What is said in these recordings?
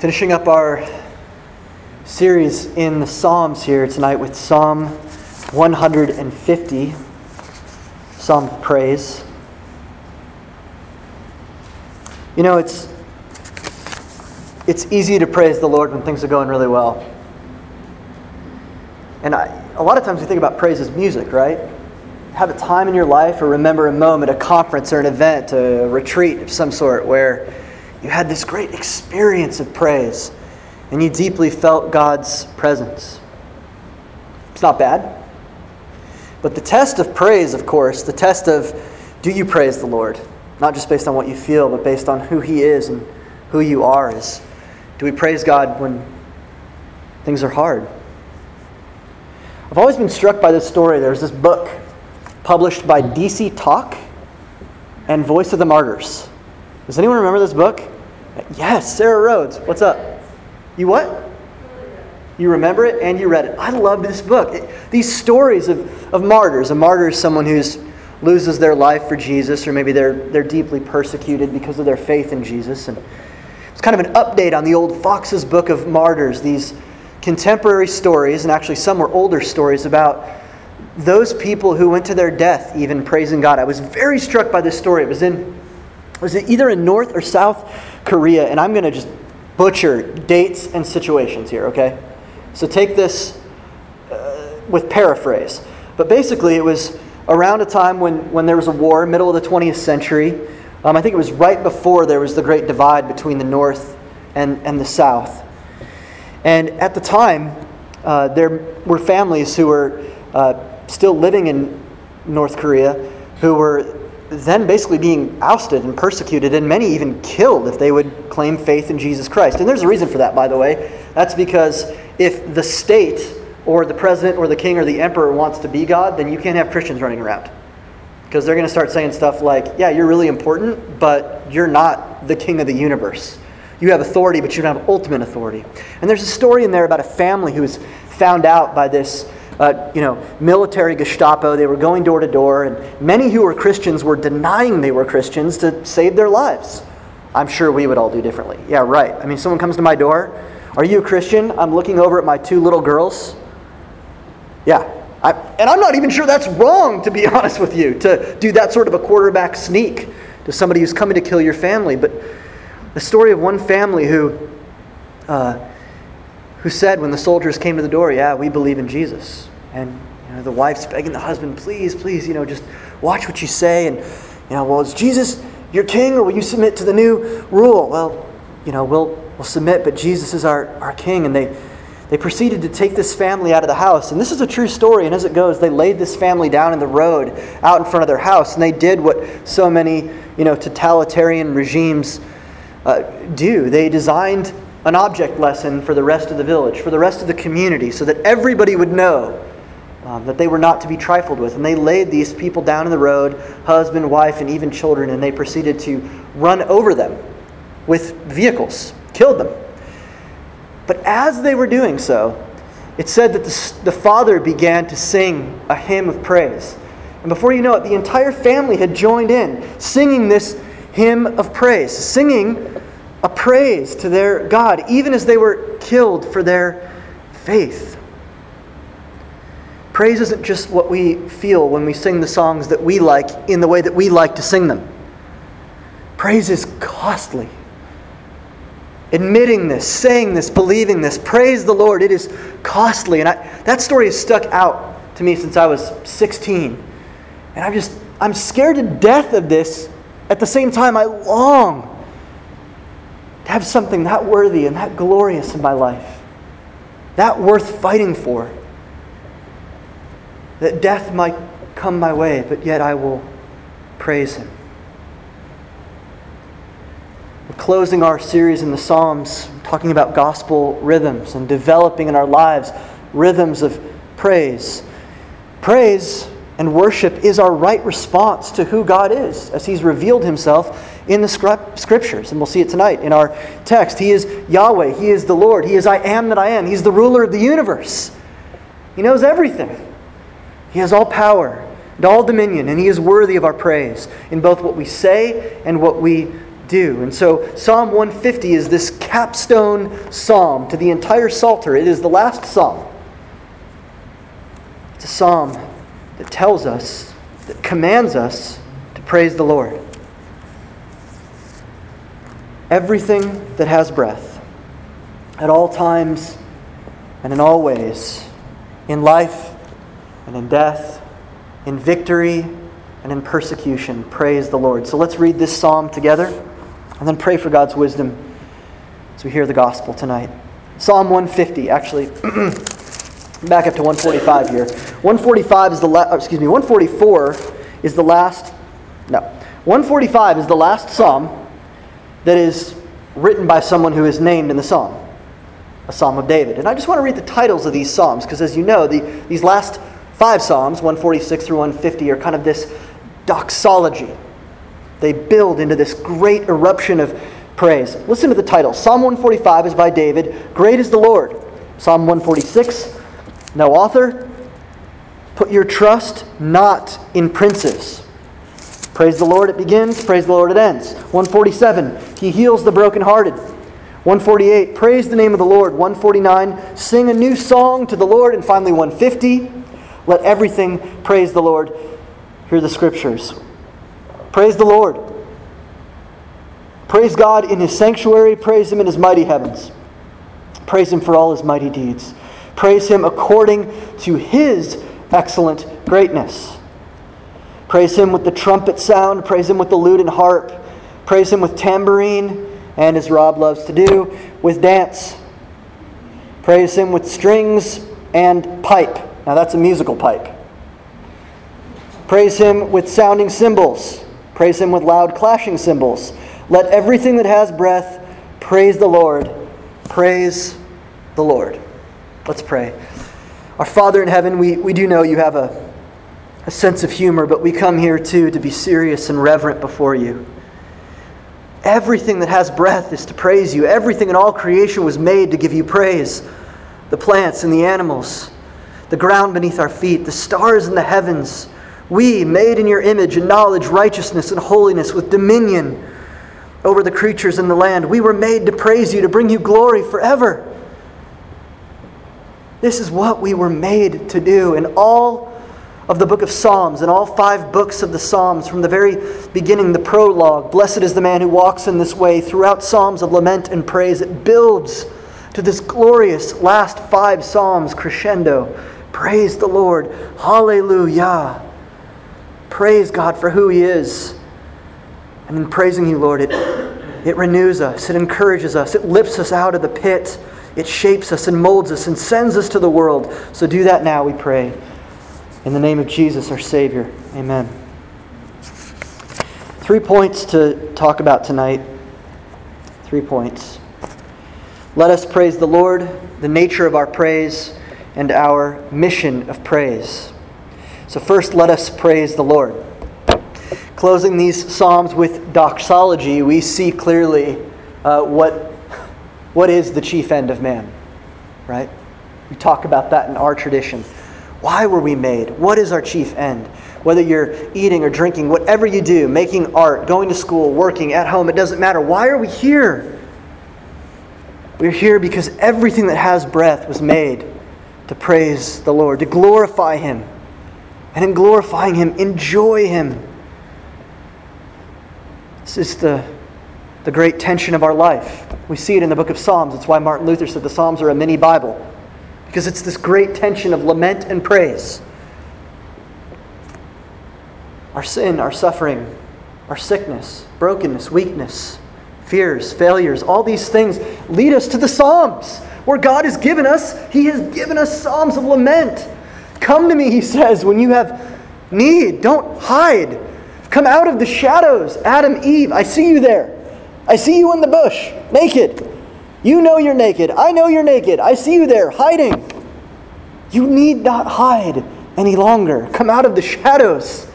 Finishing up our series in the Psalms here tonight with Psalm 150, Psalm of Praise. You know, it's it's easy to praise the Lord when things are going really well. And I, a lot of times we think about praise as music, right? Have a time in your life or remember a moment, a conference or an event, a retreat of some sort where you had this great experience of praise and you deeply felt God's presence. It's not bad. But the test of praise, of course, the test of do you praise the Lord? Not just based on what you feel, but based on who He is and who you are, is do we praise God when things are hard? I've always been struck by this story. There's this book published by DC Talk and Voice of the Martyrs. Does anyone remember this book? Yes, Sarah Rhodes. What's up? You what? You remember it and you read it. I love this book. It, these stories of, of martyrs. A martyr is someone who loses their life for Jesus, or maybe they're, they're deeply persecuted because of their faith in Jesus. And it's kind of an update on the old Fox's Book of Martyrs, these contemporary stories, and actually some were older stories about those people who went to their death even praising God. I was very struck by this story. It was in was it either in North or South Korea, and I'm going to just butcher dates and situations here, okay? So take this uh, with paraphrase. But basically, it was around a time when, when there was a war, middle of the 20th century. Um, I think it was right before there was the great divide between the North and, and the South. And at the time, uh, there were families who were uh, still living in North Korea who were then basically being ousted and persecuted, and many even killed if they would claim faith in Jesus Christ. And there's a reason for that, by the way. That's because if the state or the president or the king or the emperor wants to be God, then you can't have Christians running around. Because they're going to start saying stuff like, yeah, you're really important, but you're not the king of the universe. You have authority, but you don't have ultimate authority. And there's a story in there about a family who was found out by this uh, you know, military Gestapo. They were going door to door, and many who were Christians were denying they were Christians to save their lives. I'm sure we would all do differently. Yeah, right. I mean, someone comes to my door. Are you a Christian? I'm looking over at my two little girls. Yeah. I, and I'm not even sure that's wrong, to be honest with you, to do that sort of a quarterback sneak to somebody who's coming to kill your family. But the story of one family who, uh, who said when the soldiers came to the door, Yeah, we believe in Jesus. And you know, the wife's begging the husband, please, please, you know, just watch what you say. And, you know, well, is Jesus your king or will you submit to the new rule? Well, you know, we'll, we'll submit, but Jesus is our, our king. And they, they proceeded to take this family out of the house. And this is a true story. And as it goes, they laid this family down in the road out in front of their house. And they did what so many, you know, totalitarian regimes uh, do. They designed an object lesson for the rest of the village, for the rest of the community, so that everybody would know um, that they were not to be trifled with. And they laid these people down in the road, husband, wife, and even children, and they proceeded to run over them with vehicles, killed them. But as they were doing so, it said that the, the father began to sing a hymn of praise. And before you know it, the entire family had joined in, singing this hymn of praise, singing a praise to their God, even as they were killed for their faith. Praise isn't just what we feel when we sing the songs that we like in the way that we like to sing them. Praise is costly. Admitting this, saying this, believing this, praise the Lord, it is costly. And I, that story has stuck out to me since I was 16. And I'm just, I'm scared to death of this. At the same time, I long to have something that worthy and that glorious in my life, that worth fighting for that death might come my way, but yet I will praise him. We're closing our series in the Psalms, talking about gospel rhythms and developing in our lives rhythms of praise. Praise and worship is our right response to who God is as He's revealed Himself in the scriptures. And we'll see it tonight in our text. He is Yahweh, He is the Lord, He is I am that I am, He's the ruler of the universe. He knows everything. He has all power and all dominion, and He is worthy of our praise in both what we say and what we do. And so Psalm 150 is this capstone psalm to the entire Psalter. It is the last psalm. It's a psalm that tells us, that commands us to praise the Lord. Everything that has breath, at all times and in all ways, in life and in death, in victory and in persecution, praise the Lord. So let's read this psalm together and then pray for God's wisdom as we hear the gospel tonight. Psalm 150, actually, back up to 145 here. 145 is the last, excuse me, 144 is the last, no, 145 is the last psalm that is written by someone who is named in the psalm, a psalm of David. And I just want to read the titles of these psalms because, as you know, the, these last five psalms, 146 through 150, are kind of this doxology. They build into this great eruption of praise. Listen to the title Psalm 145 is by David, Great is the Lord. Psalm 146, no author. Put your trust not in princes. Praise the Lord, it begins. Praise the Lord, it ends. 147, He heals the brokenhearted. 148, Praise the name of the Lord. 149, Sing a new song to the Lord. And finally, 150, Let everything praise the Lord. Hear the scriptures. Praise the Lord. Praise God in His sanctuary. Praise Him in His mighty heavens. Praise Him for all His mighty deeds. Praise Him according to His excellent greatness. Praise him with the trumpet sound. Praise him with the lute and harp. Praise him with tambourine, and as Rob loves to do, with dance. Praise him with strings and pipe. Now that's a musical pipe. Praise him with sounding cymbals. Praise him with loud clashing cymbals. Let everything that has breath praise the Lord. Praise the Lord. Let's pray. Our Father in heaven, we, we do know you have a a sense of humor, but we come here too to be serious and reverent before you. Everything that has breath is to praise you. Everything in all creation was made to give you praise the plants and the animals, the ground beneath our feet, the stars in the heavens. We, made in your image in knowledge, righteousness, and holiness, with dominion over the creatures in the land, we were made to praise you, to bring you glory forever. This is what we were made to do, and all of the book of Psalms and all five books of the Psalms from the very beginning, the prologue, Blessed is the man who walks in this way, throughout Psalms of lament and praise, it builds to this glorious last five Psalms crescendo. Praise the Lord. Hallelujah. Praise God for who He is. And in praising you, Lord, it, it renews us, it encourages us, it lifts us out of the pit, it shapes us and molds us and sends us to the world. So do that now, we pray. In the name of Jesus, our Savior. Amen. Three points to talk about tonight. Three points. Let us praise the Lord, the nature of our praise, and our mission of praise. So, first, let us praise the Lord. Closing these Psalms with doxology, we see clearly uh, what, what is the chief end of man, right? We talk about that in our tradition. Why were we made? What is our chief end? Whether you're eating or drinking, whatever you do, making art, going to school, working, at home, it doesn't matter. Why are we here? We're here because everything that has breath was made to praise the Lord, to glorify Him. And in glorifying Him, enjoy Him. This is the, the great tension of our life. We see it in the book of Psalms. It's why Martin Luther said the Psalms are a mini Bible because it's this great tension of lament and praise. Our sin, our suffering, our sickness, brokenness, weakness, fears, failures, all these things lead us to the Psalms, where God has given us, He has given us Psalms of lament. Come to me, He says, when you have need. Don't hide. Come out of the shadows. Adam, Eve, I see you there. I see you in the bush, naked. You know you're naked. I know you're naked. I see you there hiding. You need not hide any longer. Come out of the shadows.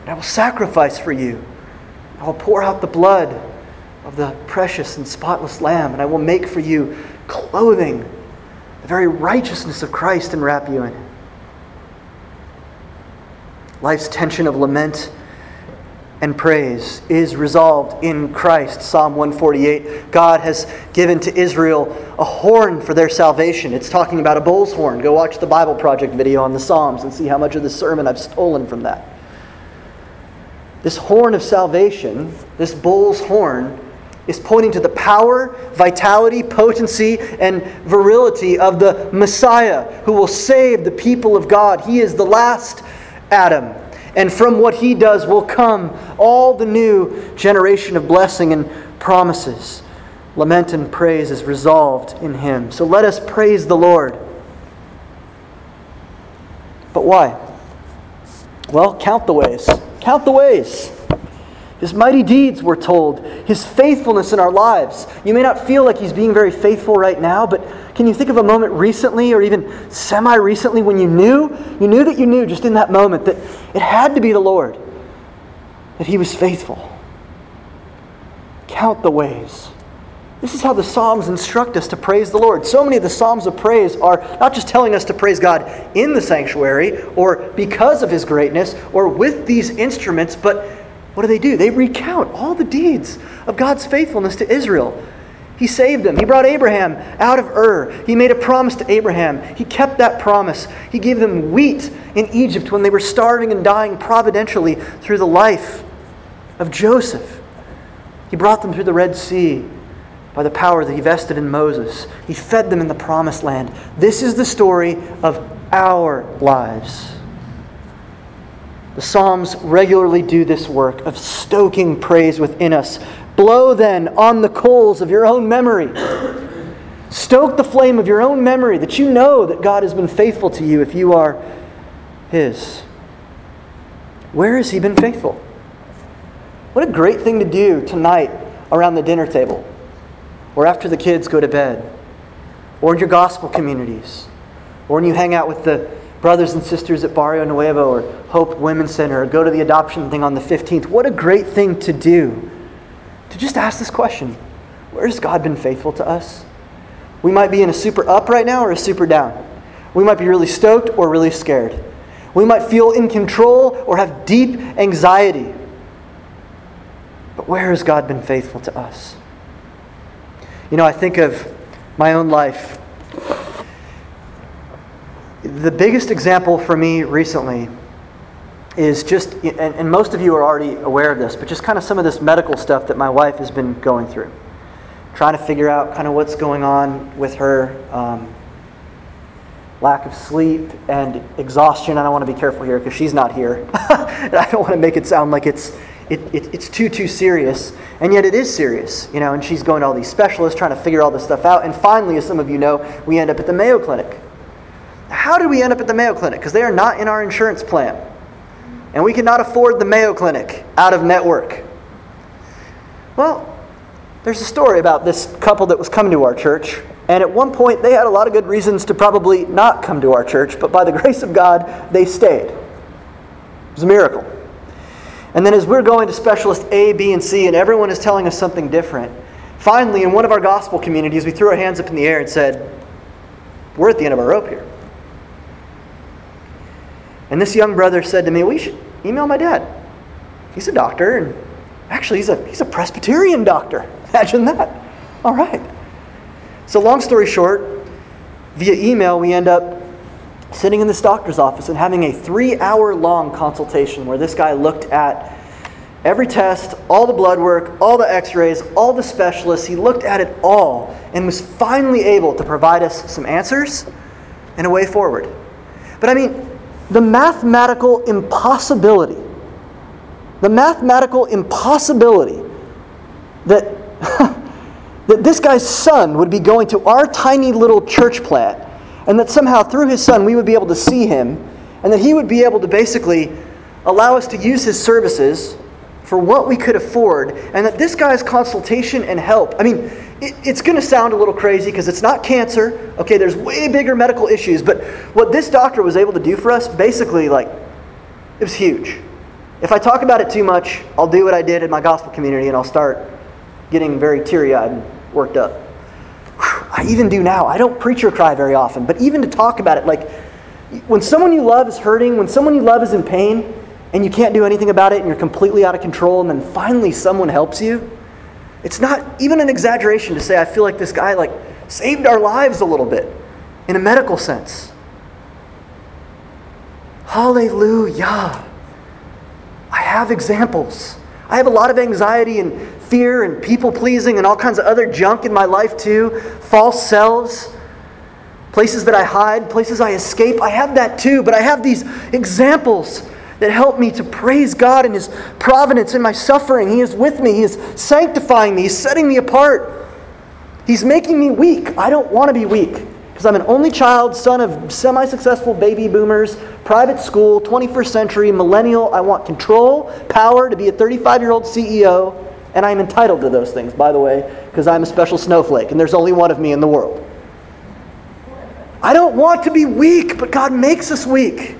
And I will sacrifice for you. I will pour out the blood of the precious and spotless Lamb, and I will make for you clothing, the very righteousness of Christ, and wrap you in. Life's tension of lament and praise is resolved in Christ. Psalm 148 God has given to Israel a horn for their salvation. It's talking about a bull's horn. Go watch the Bible Project video on the Psalms and see how much of the sermon I've stolen from that. This horn of salvation, this bull's horn, is pointing to the power, vitality, potency, and virility of the Messiah who will save the people of God. He is the last Adam. And from what he does will come all the new generation of blessing and promises. Lament and praise is resolved in him. So let us praise the Lord. But why? Well, count the ways. Count the ways. His mighty deeds, we're told, his faithfulness in our lives. You may not feel like he's being very faithful right now, but can you think of a moment recently or even semi recently when you knew? You knew that you knew just in that moment that it had to be the Lord, that he was faithful. Count the ways. This is how the Psalms instruct us to praise the Lord. So many of the Psalms of praise are not just telling us to praise God in the sanctuary or because of his greatness or with these instruments, but what do they do? They recount all the deeds of God's faithfulness to Israel. He saved them. He brought Abraham out of Ur. He made a promise to Abraham. He kept that promise. He gave them wheat in Egypt when they were starving and dying providentially through the life of Joseph. He brought them through the Red Sea by the power that he vested in Moses. He fed them in the promised land. This is the story of our lives. The Psalms regularly do this work of stoking praise within us. Blow then on the coals of your own memory. Stoke the flame of your own memory that you know that God has been faithful to you if you are His. Where has He been faithful? What a great thing to do tonight around the dinner table, or after the kids go to bed, or in your gospel communities, or when you hang out with the brothers and sisters at Barrio Nuevo or Hope Women's Center or go to the adoption thing on the 15th. What a great thing to do to just ask this question Where has God been faithful to us? We might be in a super up right now or a super down. We might be really stoked or really scared. We might feel in control or have deep anxiety. But where has God been faithful to us? You know, I think of my own life the biggest example for me recently is just, and, and, most of you are already aware of this, but just kind of some of this medical stuff that my wife has been going through. Trying to figure out kind of what's going on with her. Um, lack of sleep and exhaustion. I want to be careful here because she's not here. I don't want to make it sound like it's, it, it, it's too, too serious. And yet it is serious, you know, and she's going to all these specialists trying to figure all this stuff out. And finally, as some of you know, we end up at the Mayo Clinic how did we end up at the Mayo Clinic? Because they are not in our insurance plan. And we cannot afford the Mayo Clinic out of network. Well, there's a story about this couple that was coming to our church. And at one point, they had a lot of good reasons to probably not come to our church, but by the grace of God, they stayed. It was a miracle. And then as we're going to specialist A, B, and C, and everyone is telling us something different, finally, in one of our gospel communities, we threw our hands up in the air and said, We're at the end of our rope here. And this young brother said to me, We should email my dad. He's a doctor, and actually, he's a, he's a Presbyterian doctor. Imagine that. All right. So, long story short, via email, we end up sitting in this doctor's office and having a three hour long consultation where this guy looked at every test, all the blood work, all the x rays, all the specialists. He looked at it all and was finally able to provide us some answers and a way forward. But I mean, the mathematical impossibility, the mathematical impossibility that, that this guy's son would be going to our tiny little church plant, and that somehow through his son we would be able to see him, and that he would be able to basically allow us to use his services for what we could afford, and that this guy's consultation and help, I mean, it, it's going to sound a little crazy because it's not cancer. Okay, there's way bigger medical issues. But what this doctor was able to do for us, basically, like, it was huge. If I talk about it too much, I'll do what I did in my gospel community and I'll start getting very teary eyed and worked up. I even do now. I don't preach or cry very often, but even to talk about it, like, when someone you love is hurting, when someone you love is in pain, and you can't do anything about it and you're completely out of control, and then finally someone helps you, it's not even an exaggeration to say I feel like this guy like saved our lives a little bit in a medical sense. Hallelujah. I have examples. I have a lot of anxiety and fear and people pleasing and all kinds of other junk in my life too. False selves, places that I hide, places I escape. I have that too, but I have these examples that help me to praise God in His providence in my suffering. He is with me, He is sanctifying me, He's setting me apart. He's making me weak. I don't want to be weak because I'm an only child, son of semi successful baby boomers, private school, 21st century, millennial. I want control, power to be a 35 year old CEO, and I'm entitled to those things, by the way, because I'm a special snowflake and there's only one of me in the world. I don't want to be weak, but God makes us weak.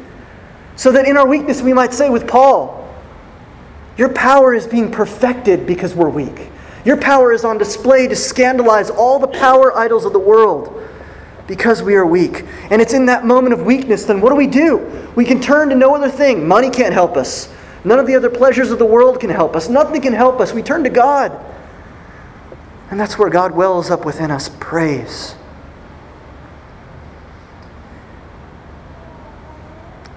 So that in our weakness we might say with Paul, Your power is being perfected because we're weak. Your power is on display to scandalize all the power idols of the world because we are weak. And it's in that moment of weakness, then what do we do? We can turn to no other thing. Money can't help us. None of the other pleasures of the world can help us. Nothing can help us. We turn to God. And that's where God wells up within us praise.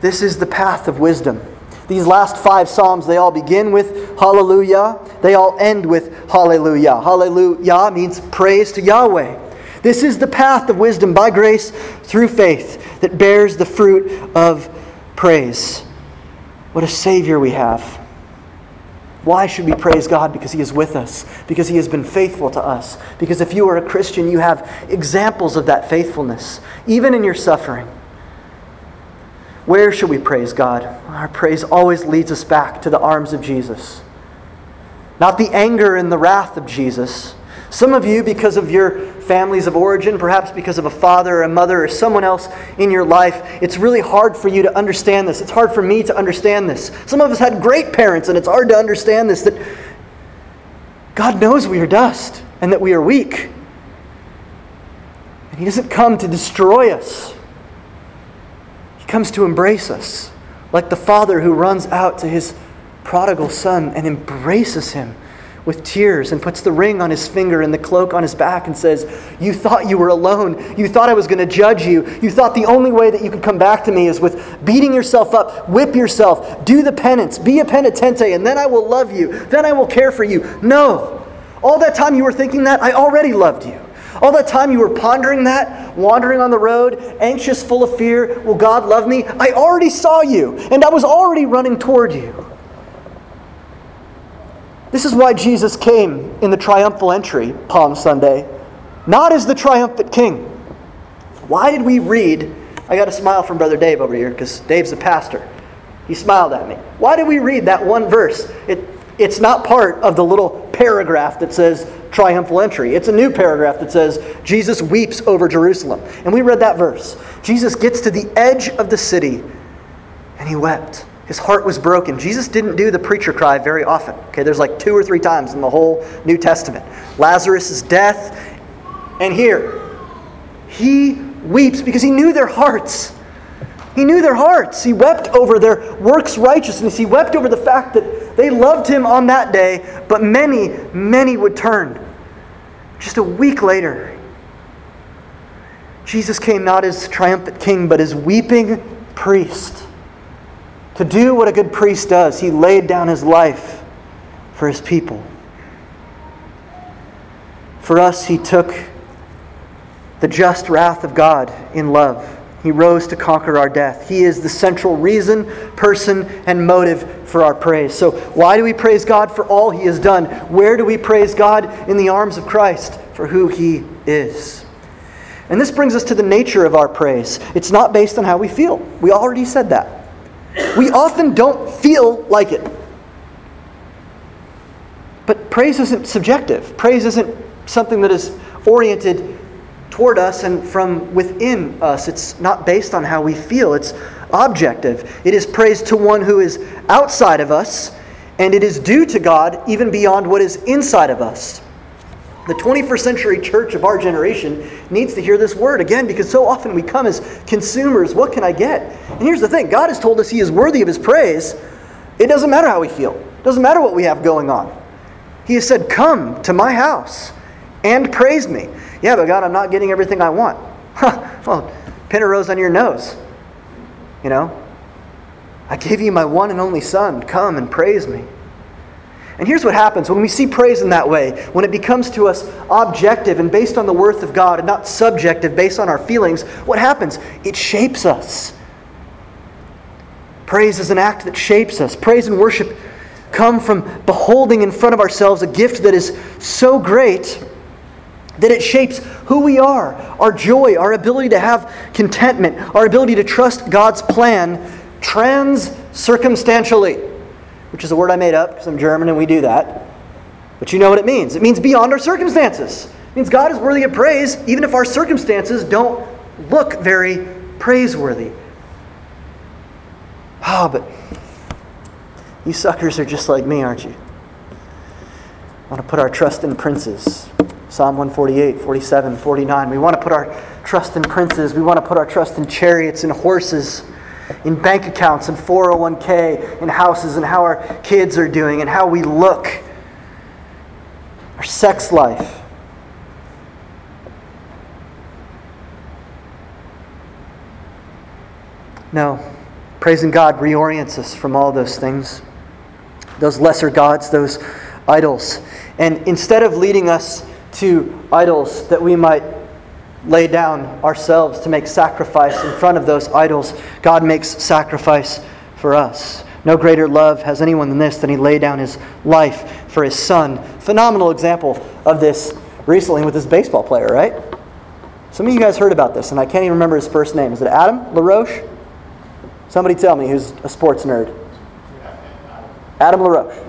This is the path of wisdom. These last five Psalms, they all begin with hallelujah. They all end with hallelujah. Hallelujah means praise to Yahweh. This is the path of wisdom by grace through faith that bears the fruit of praise. What a Savior we have. Why should we praise God? Because He is with us, because He has been faithful to us. Because if you are a Christian, you have examples of that faithfulness, even in your suffering. Where should we praise God? Our praise always leads us back to the arms of Jesus. Not the anger and the wrath of Jesus. Some of you, because of your families of origin, perhaps because of a father or a mother or someone else in your life, it's really hard for you to understand this. It's hard for me to understand this. Some of us had great parents, and it's hard to understand this that God knows we are dust and that we are weak. And He doesn't come to destroy us, Comes to embrace us, like the father who runs out to his prodigal son and embraces him with tears and puts the ring on his finger and the cloak on his back and says, You thought you were alone. You thought I was going to judge you. You thought the only way that you could come back to me is with beating yourself up, whip yourself, do the penance, be a penitente, and then I will love you. Then I will care for you. No. All that time you were thinking that, I already loved you. All that time you were pondering that, wandering on the road, anxious, full of fear, will God love me? I already saw you, and I was already running toward you. This is why Jesus came in the triumphal entry, Palm Sunday, not as the triumphant king. Why did we read? I got a smile from Brother Dave over here because Dave's a pastor. He smiled at me. Why did we read that one verse? It, it's not part of the little paragraph that says triumphal entry. It's a new paragraph that says Jesus weeps over Jerusalem. And we read that verse. Jesus gets to the edge of the city and he wept. His heart was broken. Jesus didn't do the preacher cry very often. Okay, there's like two or three times in the whole New Testament. Lazarus' death, and here, he weeps because he knew their hearts. He knew their hearts. He wept over their works righteousness. He wept over the fact that they loved him on that day, but many, many would turn. Just a week later, Jesus came not as triumphant king, but as weeping priest to do what a good priest does. He laid down his life for his people. For us, he took the just wrath of God in love. He rose to conquer our death. He is the central reason, person, and motive for our praise. So, why do we praise God for all He has done? Where do we praise God? In the arms of Christ for who He is. And this brings us to the nature of our praise. It's not based on how we feel. We already said that we often don't feel like it. But praise isn't subjective. Praise isn't something that is oriented toward us and from within us. It's not based on how we feel, it's objective. It is praise to one who is outside of us, and it is due to God even beyond what is inside of us. The 21st century church of our generation needs to hear this word again because so often we come as consumers. What can I get? And here's the thing God has told us He is worthy of His praise, It doesn't matter how we feel, it doesn't matter what we have going on. He has said, Come to my house and praise me. Yeah, but God, I'm not getting everything I want. well, pin a rose on your nose. You know? I gave you my one and only Son. Come and praise me. And here's what happens when we see praise in that way, when it becomes to us objective and based on the worth of God and not subjective based on our feelings, what happens? It shapes us. Praise is an act that shapes us. Praise and worship come from beholding in front of ourselves a gift that is so great that it shapes who we are, our joy, our ability to have contentment, our ability to trust God's plan trans circumstantially, which is a word I made up because I'm German and we do that. But you know what it means. It means beyond our circumstances. It means God is worthy of praise even if our circumstances don't look very praiseworthy. Oh, but you suckers are just like me, aren't you? I want to put our trust in princes. Psalm 148, 47, 49. We want to put our trust in princes. We want to put our trust in chariots and horses, in bank accounts and 401k, in houses, and how our kids are doing, and how we look, our sex life. No. Praising God reorients us from all those things, those lesser gods, those idols. And instead of leading us to idols that we might lay down ourselves to make sacrifice in front of those idols, God makes sacrifice for us. No greater love has anyone than this, than he laid down his life for his son. Phenomenal example of this recently with this baseball player, right? Some of you guys heard about this, and I can't even remember his first name. Is it Adam LaRoche? Somebody tell me who's a sports nerd. Adam LaRoche.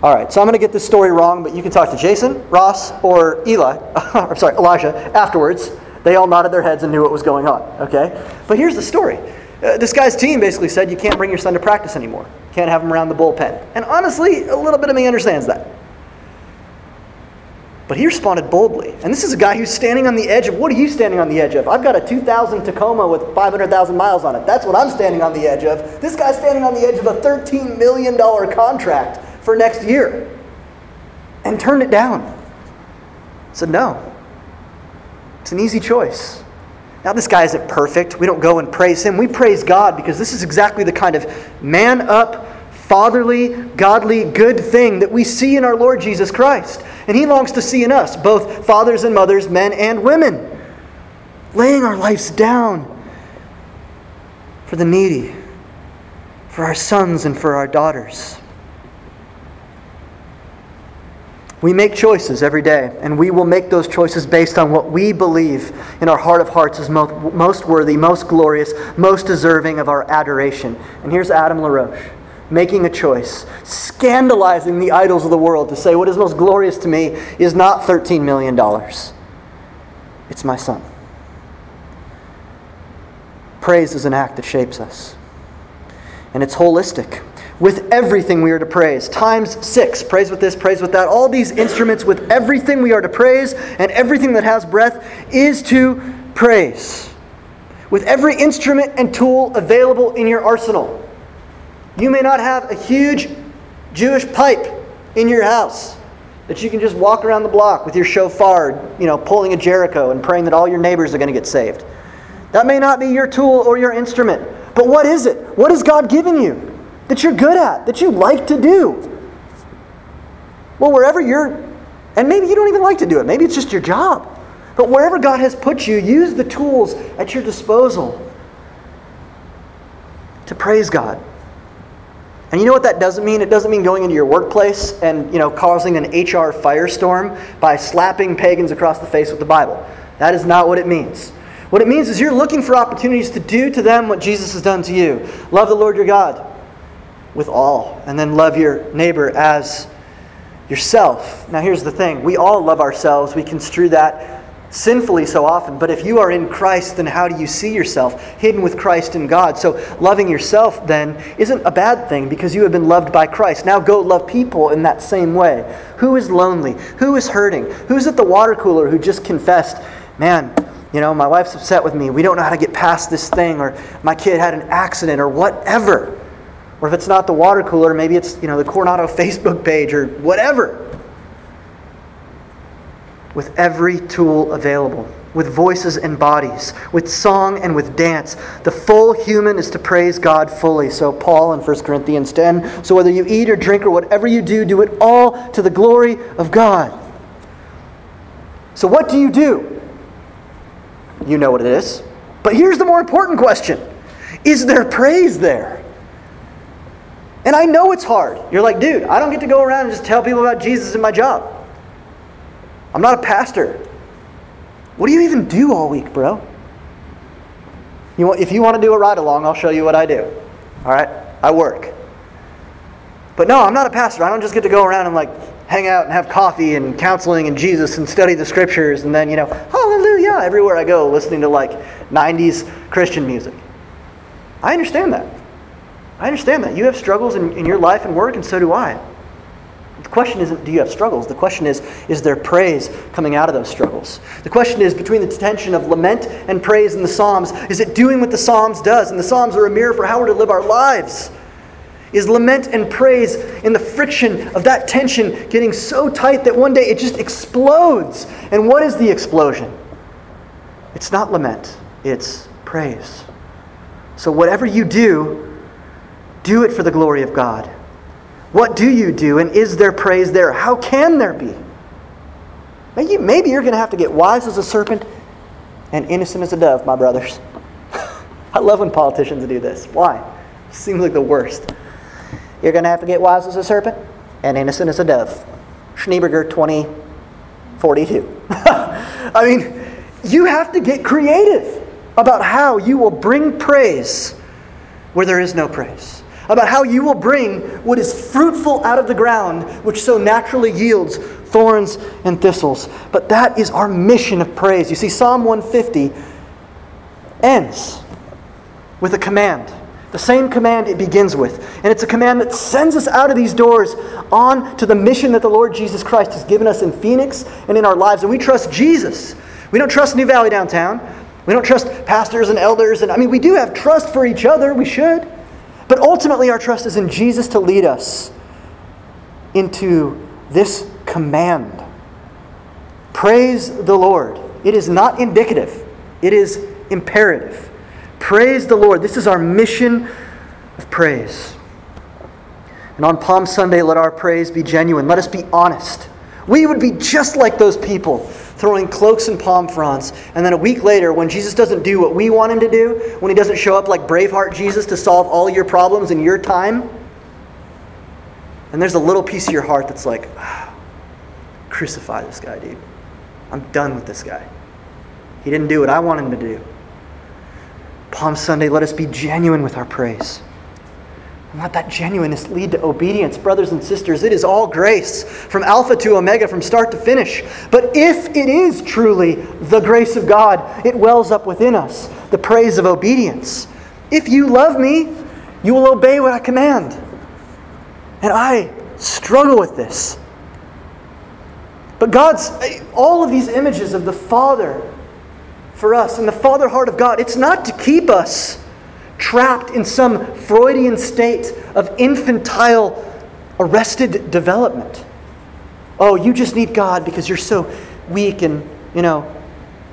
All right, so I'm going to get this story wrong, but you can talk to Jason, Ross, or Eli, I'm sorry, Elijah, afterwards. They all nodded their heads and knew what was going on, okay? But here's the story. Uh, this guy's team basically said you can't bring your son to practice anymore. Can't have him around the bullpen. And honestly, a little bit of me understands that. But he responded boldly. And this is a guy who's standing on the edge of what are you standing on the edge of? I've got a 2000 Tacoma with 500,000 miles on it. That's what I'm standing on the edge of. This guy's standing on the edge of a $13 million contract for next year and turned it down. I Said no. It's an easy choice. Now, this guy isn't perfect. We don't go and praise him. We praise God because this is exactly the kind of man up, fatherly, godly, good thing that we see in our Lord Jesus Christ. And he longs to see in us, both fathers and mothers, men and women, laying our lives down for the needy, for our sons and for our daughters. We make choices every day, and we will make those choices based on what we believe in our heart of hearts is most, most worthy, most glorious, most deserving of our adoration. And here's Adam LaRoche making a choice, scandalizing the idols of the world to say, What is most glorious to me is not $13 million, it's my son. Praise is an act that shapes us, and it's holistic with everything we are to praise. Times six. Praise with this, praise with that. All these instruments with everything we are to praise and everything that has breath is to praise. With every instrument and tool available in your arsenal. You may not have a huge Jewish pipe in your house that you can just walk around the block with your shofar, you know, pulling a Jericho and praying that all your neighbors are going to get saved. That may not be your tool or your instrument. But what is it? What has God given you? That you're good at, that you like to do. Well, wherever you're, and maybe you don't even like to do it, maybe it's just your job. But wherever God has put you, use the tools at your disposal to praise God. And you know what that doesn't mean? It doesn't mean going into your workplace and, you know, causing an HR firestorm by slapping pagans across the face with the Bible. That is not what it means. What it means is you're looking for opportunities to do to them what Jesus has done to you. Love the Lord your God with all, and then love your neighbor as yourself. Now, here's the thing we all love ourselves. We construe that sinfully so often. But if you are in Christ, then how do you see yourself? Hidden with Christ in God. So, loving yourself then isn't a bad thing because you have been loved by Christ. Now, go love people in that same way. Who is lonely? Who is hurting? Who's at the water cooler who just confessed, man, you know, my wife's upset with me. We don't know how to get past this thing, or my kid had an accident, or whatever. Or if it's not the water cooler, maybe it's, you know, the Coronado Facebook page or whatever. With every tool available, with voices and bodies, with song and with dance. The full human is to praise God fully. So Paul in 1 Corinthians 10, so whether you eat or drink or whatever you do, do it all to the glory of God. So what do you do? You know what it is. But here's the more important question. Is there praise there? And I know it's hard. You're like, dude, I don't get to go around and just tell people about Jesus in my job. I'm not a pastor. What do you even do all week, bro? You want, if you want to do a ride along, I'll show you what I do. All right? I work. But no, I'm not a pastor. I don't just get to go around and like hang out and have coffee and counseling and Jesus and study the scriptures and then, you know, hallelujah everywhere I go listening to like 90s Christian music. I understand that. I understand that. You have struggles in, in your life and work, and so do I. The question isn't do you have struggles? The question is is there praise coming out of those struggles? The question is between the tension of lament and praise in the Psalms, is it doing what the Psalms does? And the Psalms are a mirror for how we're to live our lives. Is lament and praise in the friction of that tension getting so tight that one day it just explodes? And what is the explosion? It's not lament, it's praise. So, whatever you do, do it for the glory of God. What do you do, and is there praise there? How can there be? Maybe, maybe you're going to have to get wise as a serpent and innocent as a dove, my brothers. I love when politicians do this. Why? Seems like the worst. You're going to have to get wise as a serpent and innocent as a dove. Schneeberger 2042. I mean, you have to get creative about how you will bring praise where there is no praise, about how you will bring what is fruitful out of the ground, which so naturally yields thorns and thistles. But that is our mission of praise. You see, Psalm 150 ends with a command. The same command it begins with. And it's a command that sends us out of these doors on to the mission that the Lord Jesus Christ has given us in Phoenix and in our lives. And we trust Jesus. We don't trust New Valley downtown. We don't trust pastors and elders. And I mean, we do have trust for each other. We should. But ultimately, our trust is in Jesus to lead us into this command. Praise the Lord. It is not indicative, it is imperative. Praise the Lord. This is our mission of praise. And on Palm Sunday, let our praise be genuine. Let us be honest. We would be just like those people throwing cloaks and palm fronds. And then a week later, when Jesus doesn't do what we want him to do, when he doesn't show up like Braveheart Jesus to solve all your problems in your time, and there's a little piece of your heart that's like, crucify this guy, dude. I'm done with this guy. He didn't do what I want him to do. Palm Sunday, let us be genuine with our praise. Let that genuineness lead to obedience. Brothers and sisters, it is all grace, from Alpha to Omega, from start to finish. But if it is truly the grace of God, it wells up within us the praise of obedience. If you love me, you will obey what I command. And I struggle with this. But God's, all of these images of the Father for us and the Father heart of God, it's not to keep us trapped in some Freudian state of infantile, arrested development. Oh, you just need God because you're so weak and, you know,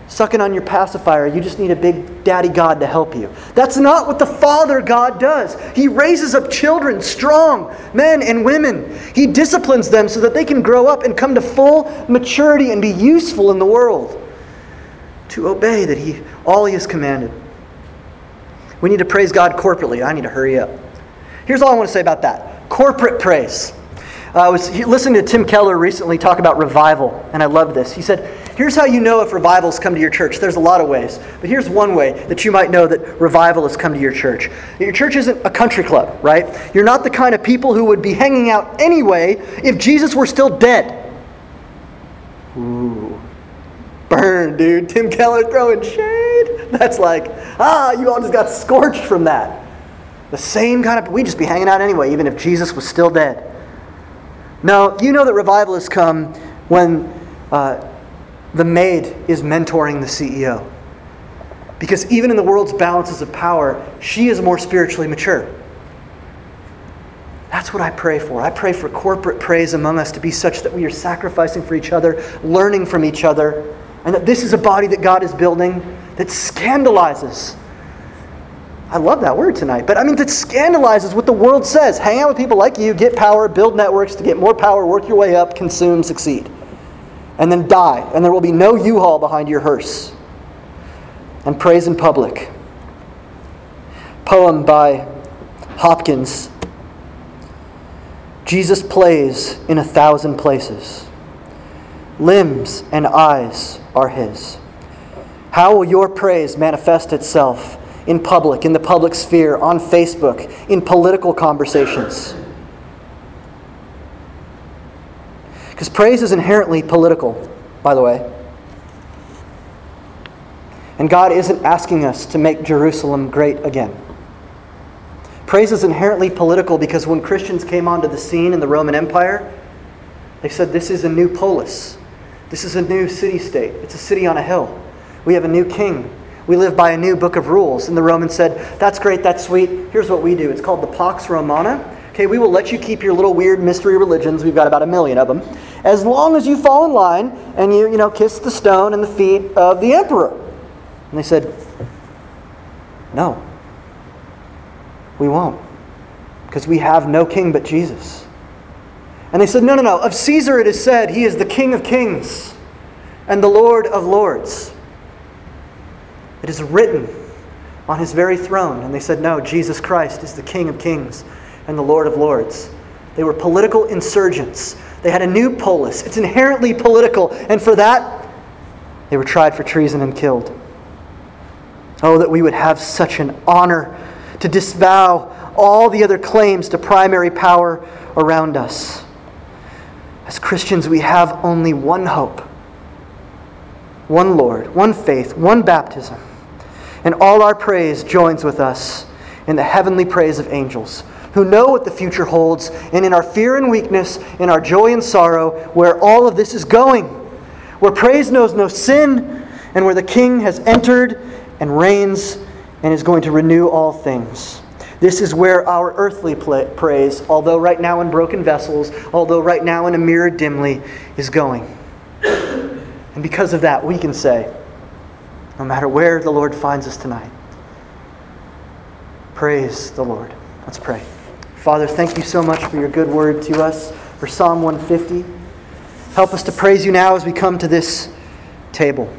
sucking on your pacifier. You just need a big daddy God to help you. That's not what the Father God does. He raises up children, strong men and women. He disciplines them so that they can grow up and come to full maturity and be useful in the world. To obey that he all he has commanded. We need to praise God corporately. I need to hurry up. Here's all I want to say about that corporate praise. Uh, I was listening to Tim Keller recently talk about revival, and I love this. He said, Here's how you know if revival's come to your church. There's a lot of ways, but here's one way that you might know that revival has come to your church. Your church isn't a country club, right? You're not the kind of people who would be hanging out anyway if Jesus were still dead. Ooh. Burn, dude. Tim Keller throwing shade. That's like, ah, you all just got scorched from that. The same kind of, we'd just be hanging out anyway, even if Jesus was still dead. Now, you know that revival has come when uh, the maid is mentoring the CEO. Because even in the world's balances of power, she is more spiritually mature. That's what I pray for. I pray for corporate praise among us to be such that we are sacrificing for each other, learning from each other, and that this is a body that God is building that scandalizes. I love that word tonight, but I mean, that scandalizes what the world says. Hang out with people like you, get power, build networks to get more power, work your way up, consume, succeed. And then die, and there will be no U Haul behind your hearse. And praise in public. Poem by Hopkins Jesus plays in a thousand places. Limbs and eyes are His. How will your praise manifest itself in public, in the public sphere, on Facebook, in political conversations? Because praise is inherently political, by the way. And God isn't asking us to make Jerusalem great again. Praise is inherently political because when Christians came onto the scene in the Roman Empire, they said, This is a new polis. This is a new city state. It's a city on a hill. We have a new king. We live by a new book of rules. And the Romans said, That's great, that's sweet. Here's what we do it's called the Pax Romana. Okay, we will let you keep your little weird mystery religions. We've got about a million of them. As long as you fall in line and you, you know, kiss the stone and the feet of the emperor. And they said, No, we won't. Because we have no king but Jesus. And they said, No, no, no. Of Caesar it is said, He is the King of kings and the Lord of lords. It is written on his very throne. And they said, No, Jesus Christ is the King of kings and the Lord of lords. They were political insurgents. They had a new polis. It's inherently political. And for that, they were tried for treason and killed. Oh, that we would have such an honor to disavow all the other claims to primary power around us. As Christians, we have only one hope, one Lord, one faith, one baptism. And all our praise joins with us in the heavenly praise of angels who know what the future holds, and in our fear and weakness, in our joy and sorrow, where all of this is going, where praise knows no sin, and where the King has entered and reigns and is going to renew all things. This is where our earthly praise, although right now in broken vessels, although right now in a mirror dimly, is going. And because of that, we can say, no matter where the Lord finds us tonight, praise the Lord. Let's pray. Father, thank you so much for your good word to us, for Psalm 150. Help us to praise you now as we come to this table.